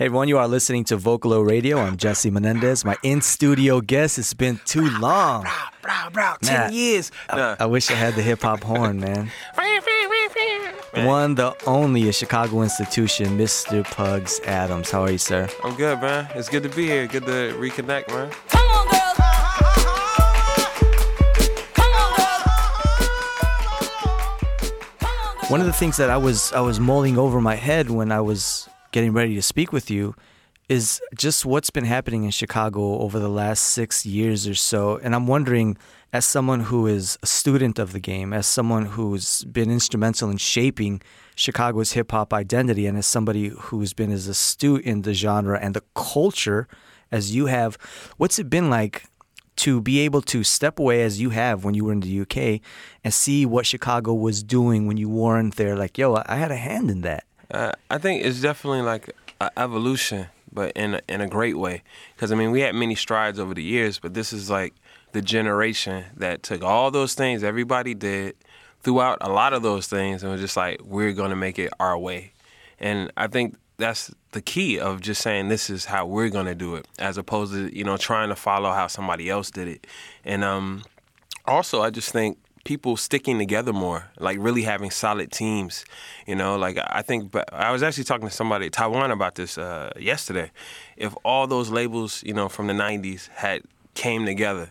Hey everyone, you are listening to Vocalo Radio. I'm Jesse Menendez. My in studio guest. It's been too long. Bro, bro, bro, 10 Nah. years. Nah. I wish I had the hip hop horn, man. The one, the only, a Chicago institution, Mr. Pugs Atomz. How are you, sir? I'm good, man. It's good to be here. Good to reconnect, man. Come on, girls. Come on, girls. Come on, girls. One of the things that I was I was mulling over my head when I was getting ready to speak with you is just what's been happening in Chicago over the last six years or so. And I'm wondering, as someone who is a student of the game, as someone who's been instrumental in shaping Chicago's hip hop identity, and as somebody who's been as astute in the genre and the culture as you have, what's it been like to be able to step away as you have when you were in the UK and see what Chicago was doing when you weren't there? Like, yo, I had a hand in that. Uh, I think it's definitely like a evolution, but in a, in a great way. Because I mean, we had many strides over the years, but this is like the generation that took all those things everybody did, threw out a lot of those things, and was just like, we're gonna make it our way. And I think that's the key of just saying this is how we're gonna do it, as opposed to you know trying to follow how somebody else did it. And um, also, I just think people sticking together more, like really having solid teams. You know, like I think but I was actually talking to somebody Taiwan about this uh, yesterday. If all those labels, you know, from the '90s had came together,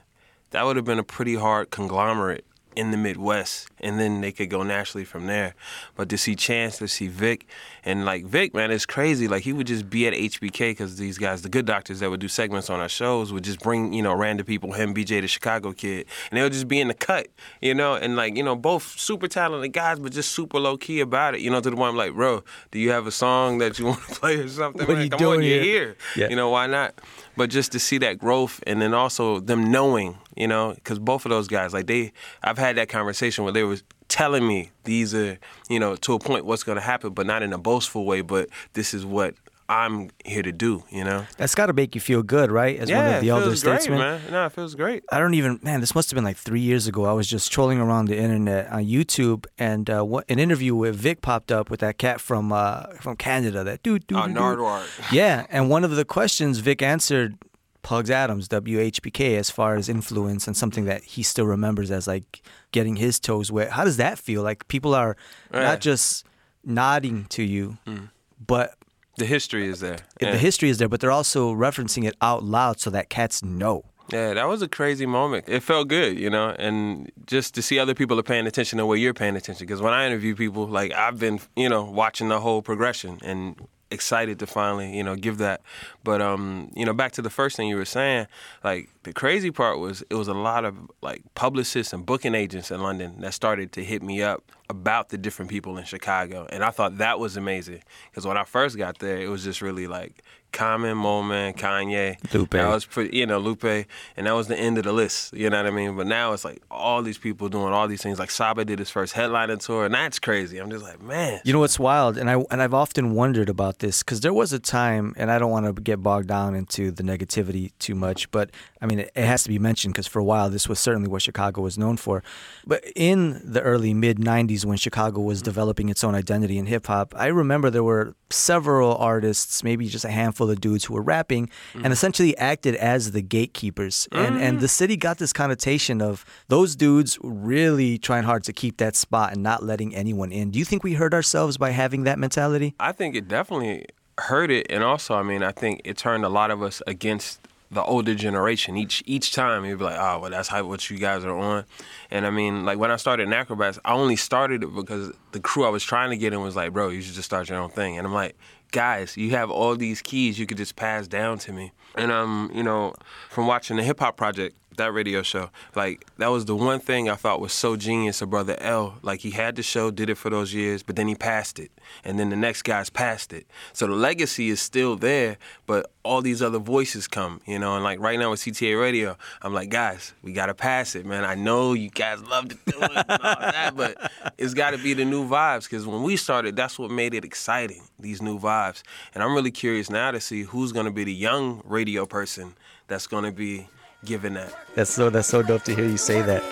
that would have been a pretty hard conglomerate in the Midwest, and then they could go nationally from there. But to see Chance, to see Vic, and like Vic, man, it's crazy. Like he would just be at HBK because these guys, the good doctors that would do segments on our shows, would just bring you know random people, him, BJ, the Chicago kid, and they would just be in the cut, you know, and like you know both super talented guys, but just super low key about it, you know, to the point I'm like, bro, do you have a song that you want to play or something? What are you Come doing on, here?" here. Yeah. You know, why not? But just to see that growth, and then also them knowing, you know, because both of those guys, like they, I've had that conversation where they were telling me these are, you know, to a point what's going to happen, but not in a boastful way, but this is what I'm here to do, you know. That's got to make you feel good, right? As one of the it elder feels great, statesmen. man. No, it feels great. I don't even, man, this must have been like three years ago. I was just trolling around the internet on YouTube, and uh, what, an interview with Vic popped up with that cat from uh, from Canada, that dude, dude, Oh, dude. Yeah, and one of the questions Vic answered Pugs Atomz, WHBK, as far as influence and something that he still remembers as like getting his toes wet. How does that feel? Like people are Yeah. not just nodding to you, hmm. but The history is there. the history is there, but they're also referencing it out loud so that cats know. Yeah, that was a crazy moment. It felt good, you know, and just to see other people are paying attention to where you're paying attention. Because when I interview people, like I've been, you know, watching the whole progression and excited to finally, you know, give that. But um, you know, back to the first thing you were saying, like the crazy part was it was a lot of like publicists and booking agents in London that started to hit me up about the different people in Chicago, and I thought that was amazing because when I first got there, it was just really like Common, Moment, Kanye, Lupe. That was pretty, you know, Lupe, and that was the end of the list. You know what I mean? But now it's like all these people doing all these things. Like Saba did his first headlining tour, and that's crazy. I'm just like, man. You know what's wild, and I and I've often wondered about this because there was a time, and I don't want to get bogged down into the negativity too much, but I mean it, it has to be mentioned because for a while this was certainly what Chicago was known for. But in the early mid '90s, when Chicago was mm. developing its own identity in hip hop, I remember there were several artists, maybe just a handful of dudes who were rapping and mm-hmm. essentially acted as the gatekeepers, and and the mm. city got this connotation of those dudes really trying hard to keep that spot and not letting anyone in. Do you think we hurt ourselves by having that mentality? I think it definitely hurt it, and also, I mean, I think it turned a lot of us against the older generation. Each each time, you'd be like, "Oh, well, that's how what you guys are on." And I mean, like when I started in Acrobats, I only started it because the crew I was trying to get in was like, "Bro, you should just start your own thing." And I'm like, "Guys, you have all these keys you could just pass down to me." And um, you know, from watching the Hip Hop Project, that radio show, like that was the one thing I thought was so genius of Brother L. Like he had the show, did it for those years, but then he passed it, and then the next guys passed it. So the legacy is still there, but all these other voices come, you know. And like right now with CTA Radio, I'm like, guys, we gotta pass it, man. I know you guys love to do it and all that, but it's got to be the new vibes because when we started, that's what made it exciting. These new vibes, and I'm really curious now to see who's gonna be the young radio person that's gonna be giving that. That's so that's so dope to hear you say that.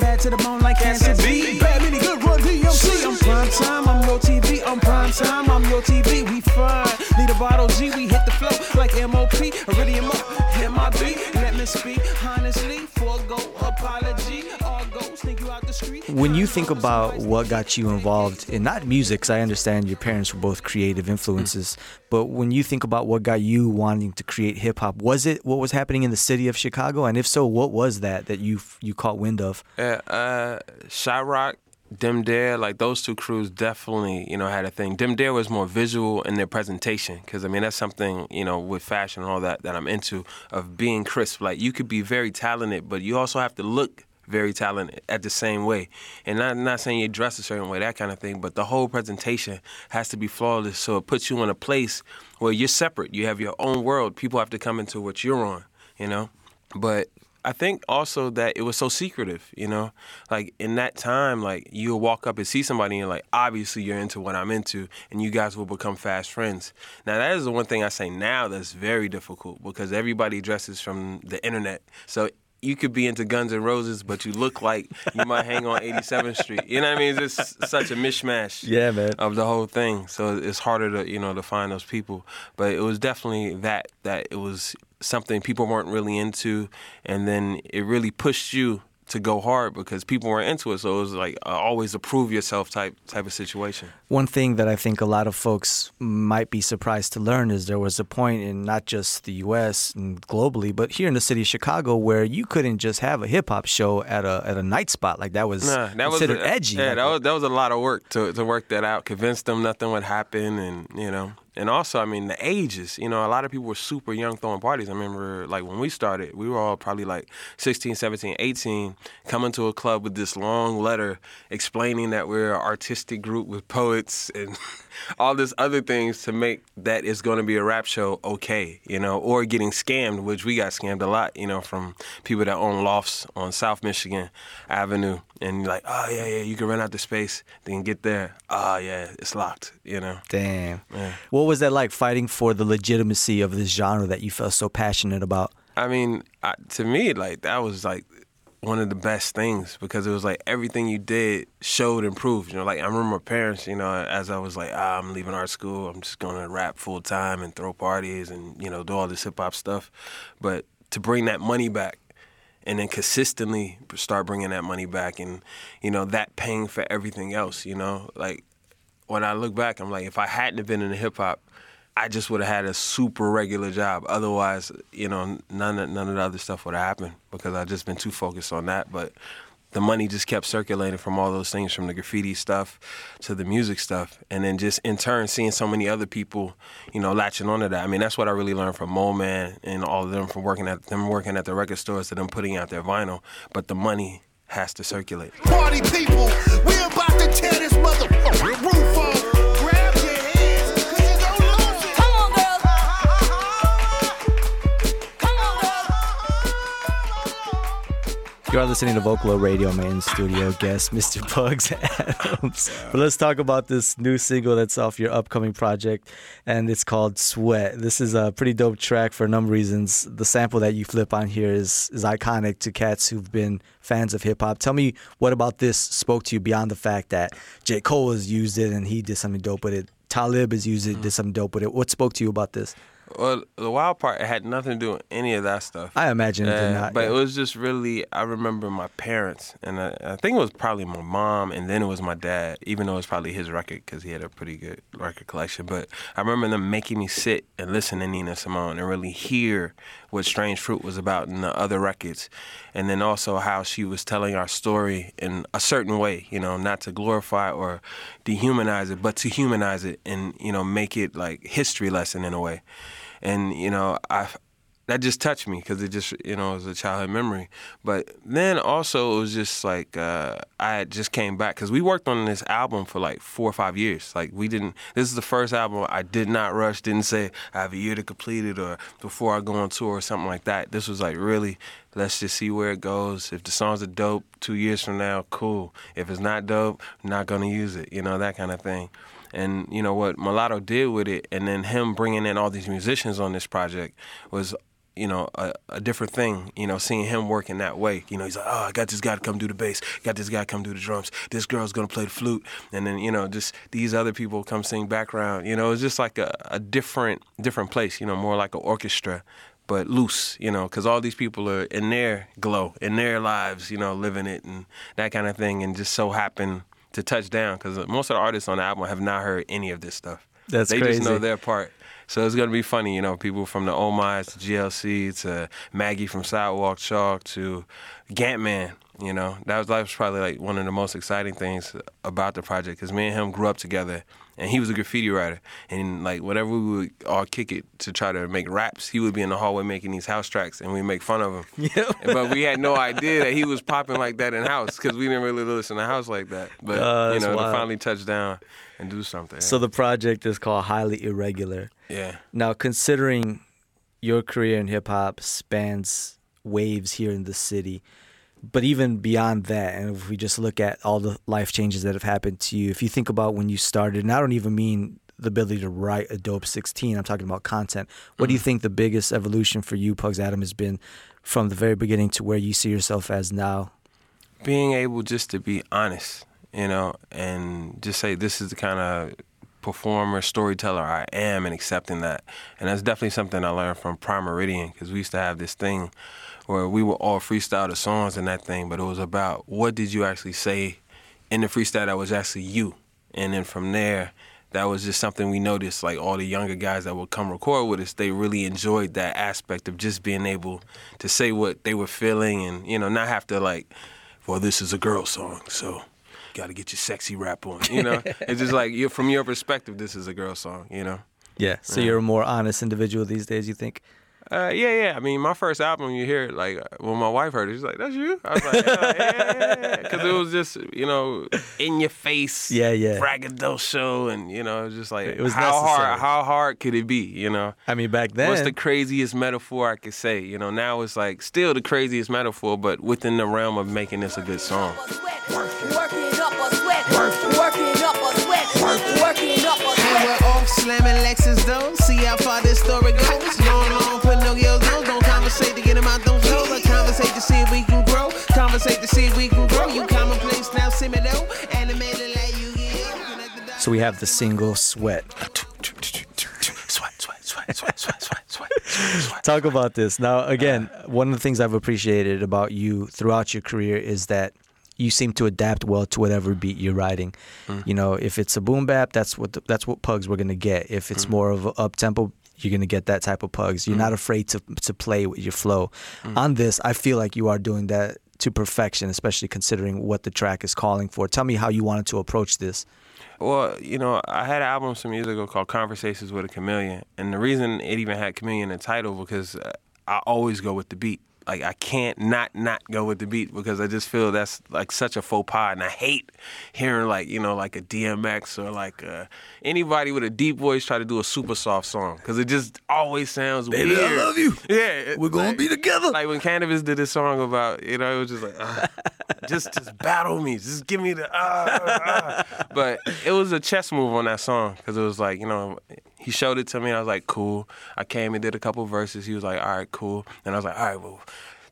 Bad to the bone like cancer B. Bad many good run DMC. I'm prime time, I'm your TV, I'm prime time, I'm your TV. fine. Need a bottle G, we hit the flow like MOP, Iridium MIB. Let me speak honestly, When you think about what got you involved in not music, 'cause I understand your parents were both creative influences, but when you think about what got you wanting to create hip hop, was it what was happening in the city of Chicago? And if so, what was that that you you caught wind of? Yeah, uh, Shyrock, Dim Dare, like those two crews definitely, you know, had a thing. Dim Dare was more visual in their presentation because I mean that's something you know with fashion and all that that I'm into of being crisp. Like you could be very talented, but you also have to look very talented at the same way. And not not saying you dress a certain way, that kind of thing, but the whole presentation has to be flawless. So it puts you in a place where you're separate. You have your own world. People have to come into what you're on, you know. But I think also that it was so secretive, you know? Like in that time, like you'll walk up and see somebody and you're like, obviously you're into what I'm into, and you guys will become fast friends. Now that is the one thing I say now that's very difficult because everybody dresses from the internet. So you could be into Guns N' Roses, but you look like you might hang on 87th Street. You know what I mean? It's just such a mishmash Yeah, man. of the whole thing. So it's harder to you know to find those people. But it was definitely that that it was something people weren't really into, and then it really pushed you to go hard because people weren't into it. So it was like uh, always a prove yourself type type of situation. One thing that I think a lot of folks might be surprised to learn is there was a point in not just the U.S. and globally, but here in the city of Chicago, where you couldn't just have a hip hop show at a at a night spot like that was Nah, that was considered edgy. Yeah, Like, that was that was a lot of work to to work that out. Convince them nothing would happen, and you know. And also, I mean, the ages. You know, a lot of people were super young throwing parties. I remember, like, when we started, we were all probably like 16, 17, 18, coming to a club with this long letter explaining that we're an artistic group with poets and all this other things to make that it's going to be a rap show okay, you know, or getting scammed, which we got scammed a lot, you know, from people that own lofts on South Michigan Avenue. And you're like, oh, yeah, yeah, you can rent out the space, then get there. Oh, yeah, it's locked, you know. Damn. Yeah. What was that like fighting for the legitimacy of this genre that you felt so passionate about? I mean, I, to me, like that was like one of the best things because it was like everything you did showed and proved. You know, like I remember my parents. You know, as I was like, ah, I'm leaving art school. I'm just gonna rap full time and throw parties and you know do all this hip hop stuff. But to bring that money back and then consistently start bringing that money back and you know that paying for everything else. You know, like when I look back, I'm like, if I hadn't have been in hip hop, I just would have had a super regular job. Otherwise, you know, none of, none of the other stuff would have happened because I just been too focused on that. But the money just kept circulating from all those things, from the graffiti stuff to the music stuff, and then just in turn seeing so many other people, you know, latching onto that. I mean, that's what I really learned from Molemen and all of them from working at them working at the record stores to them putting out their vinyl. But the money has to circulate. Party people, we about to tear this motherfucking roof off. You are listening to Vocalo Radio, my in studio guest, Mr. Pugs Atomz. But let's talk about this new single that's off your upcoming project, and it's called Sweat. This is a pretty dope track for a number of reasons. The sample that you flip on here is, is iconic to cats who've been fans of hip hop. Tell me what about this spoke to you beyond the fact that J. Cole has used it and he did something dope with it. Talib has used it, did mm. something dope with it. What spoke to you about this? Well, the wild part had nothing to do with any of that stuff. I imagine it did not. But yeah. it was just really, I remember my parents, and I, I think it was probably my mom, and then it was my dad, even though it was probably his record because he had a pretty good record collection. But I remember them making me sit and listen to Nina Simone and really hear what Strange Fruit was about in the other records. And then also how she was telling our story in a certain way, you know, not to glorify or dehumanize it, but to humanize it and, you know, make it like history lesson in a way. And, you know, I that just touched me because it just you know was a childhood memory. But then also it was just like uh, I just came back because we worked on this album for like four or five years. Like we didn't. This is the first album I did not rush. Didn't say I have a year to complete it or before I go on tour or something like that. This was like really. Let's just see where it goes. If the songs are dope, two years from now, cool. If it's not dope, not gonna use it. You know that kind of thing and you know what mulatto did with it and then him bringing in all these musicians on this project was you know, a, a different thing, you know, seeing him working that way. You know, he's like, oh, I got this guy to come do the bass, got this guy to come do the drums, this girl's gonna play the flute, and then, you know, just these other people come sing background. You know, it's just like a, a different different place, you know, more like an orchestra, but loose, you know, because all these people are in their glow, in their lives, you know, living it and that kind of thing, and just so happen to touch down because uh, most of the artists on the album have not heard any of this stuff. That's they just know their part. So it's gonna be funny, you know, people from the My's to GLC to Maggie from Sidewalk Chalk to Gantman. You know, that was that was probably like one of the most exciting things about the project because me and him grew up together, and he was a graffiti writer, and like whenever we would all kick it to try to make raps, he would be in the hallway making these house tracks, and we make fun of him. Yeah. but we had no idea that he was popping like that in house because we didn't really listen to house like that. But Oh, you know, to finally touch down and do something. So the project is called Highly Irregular. yeah. Now, considering your career in hip hop spans waves here in the city, but even beyond that, and if we just look at all the life changes that have happened to you, if you think about when you started, and I don't even mean the ability to write a dope 16, I'm talking about content. What do you mm. think the biggest evolution for you, Pugs Atomz, has been from the very beginning to where you see yourself as now? being able just to be honest, you know, and just say this is the kind of performer, storyteller I am, and accepting that. And that's definitely something I learned from Primeridian because we used to have this thing where we would all freestyle the songs and that thing, but it was about what did you actually say in the freestyle that was actually you. And then from there, that was just something we noticed. Like all the younger guys that would come record with us, they really enjoyed that aspect of just being able to say what they were feeling and, you know, not have to like, well, this is a girl song, so got to get your sexy rap on. You know, it's just like you from your perspective, this is a girl song. You know. Yeah. So you're a more honest individual these days, you think? Uh, yeah, yeah. I mean, my first album, you hear it like when my wife heard it, she's like, "That's you." I was like, "Yeah, yeah, yeah," because it was just you know in your face, Yeah, yeah. braggadocio, and you know, it was just like It was how necessary. hard, how hard could it be? You know, I mean, back then. what's the craziest metaphor I could say? You know, now it's like still the craziest metaphor, but within the realm of making this a good song. Working up a sweat. Working up a sweat. Working up a And sweat. we're off slamming have the single Sweat. Sweat, sweat, sweat, sweat, sweat, sweat. Talk about this. Now, uh, again, one of the things I've appreciated about you throughout your career is that you seem to adapt well to whatever beat you're riding. Mm. You know, if it's a boom bap, that's what the, that's what pugs we're gonna get. If it's mm. more of a up tempo, you're gonna get that type of pugs. You're mm. not afraid to to play with your flow. On this, I feel like you are doing that to perfection, especially considering what the track is calling for. Tell me how you wanted to approach this. Well, you know, I had an album some years ago called Conversations with a Chameleon, and the reason it even had chameleon in the title because uh, I always go with the beat. Like I can't not not go with the beat because I just feel that's like such a faux pas, and I hate hearing like you know like a DMX or like uh, anybody with a deep voice try to do a super soft song because it just always sounds Baby, I love you. Yeah, We're gonna like- be together. Like when Canibus did this song about you know it was just like uh, just just battle me, just give me the uh, uh, uh. But it was a chess move on that song because it was like you know he showed it to me. And I was like cool. I came and did a couple verses. He was like all right cool, and I was like all right well.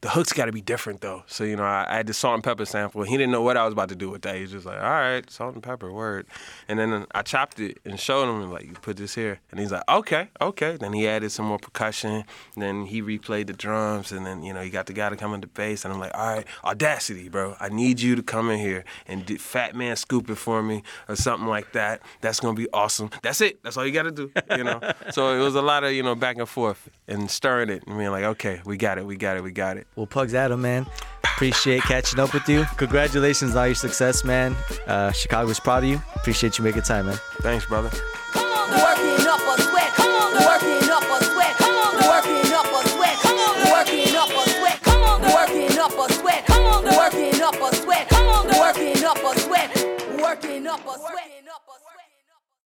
The hook's got to be different though, so you know I, I had the salt and pepper sample. He didn't know what I was about to do with that. He was just like, "All right, salt and pepper, word." And then I chopped it and showed him, like, "You put this here," and he's like, "Okay, okay." Then he added some more percussion. Then he replayed the drums, and then you know he got the guy to come in the bass, and I'm like, "All right, Audacity, bro, I need you to come in here and do Fatman Scoop it for me or something like that. That's gonna be awesome. That's it. That's all you got to do, you know." so it was a lot of you know back and forth and stirring it and being like, "Okay, we got it, we got it, we got it." Well, Pugs Atomz, man, appreciate catching up with you. Congratulations on all your success, man. Uh, Chicago's proud of you. Appreciate you making time, man. Thanks, brother. working up a sweat.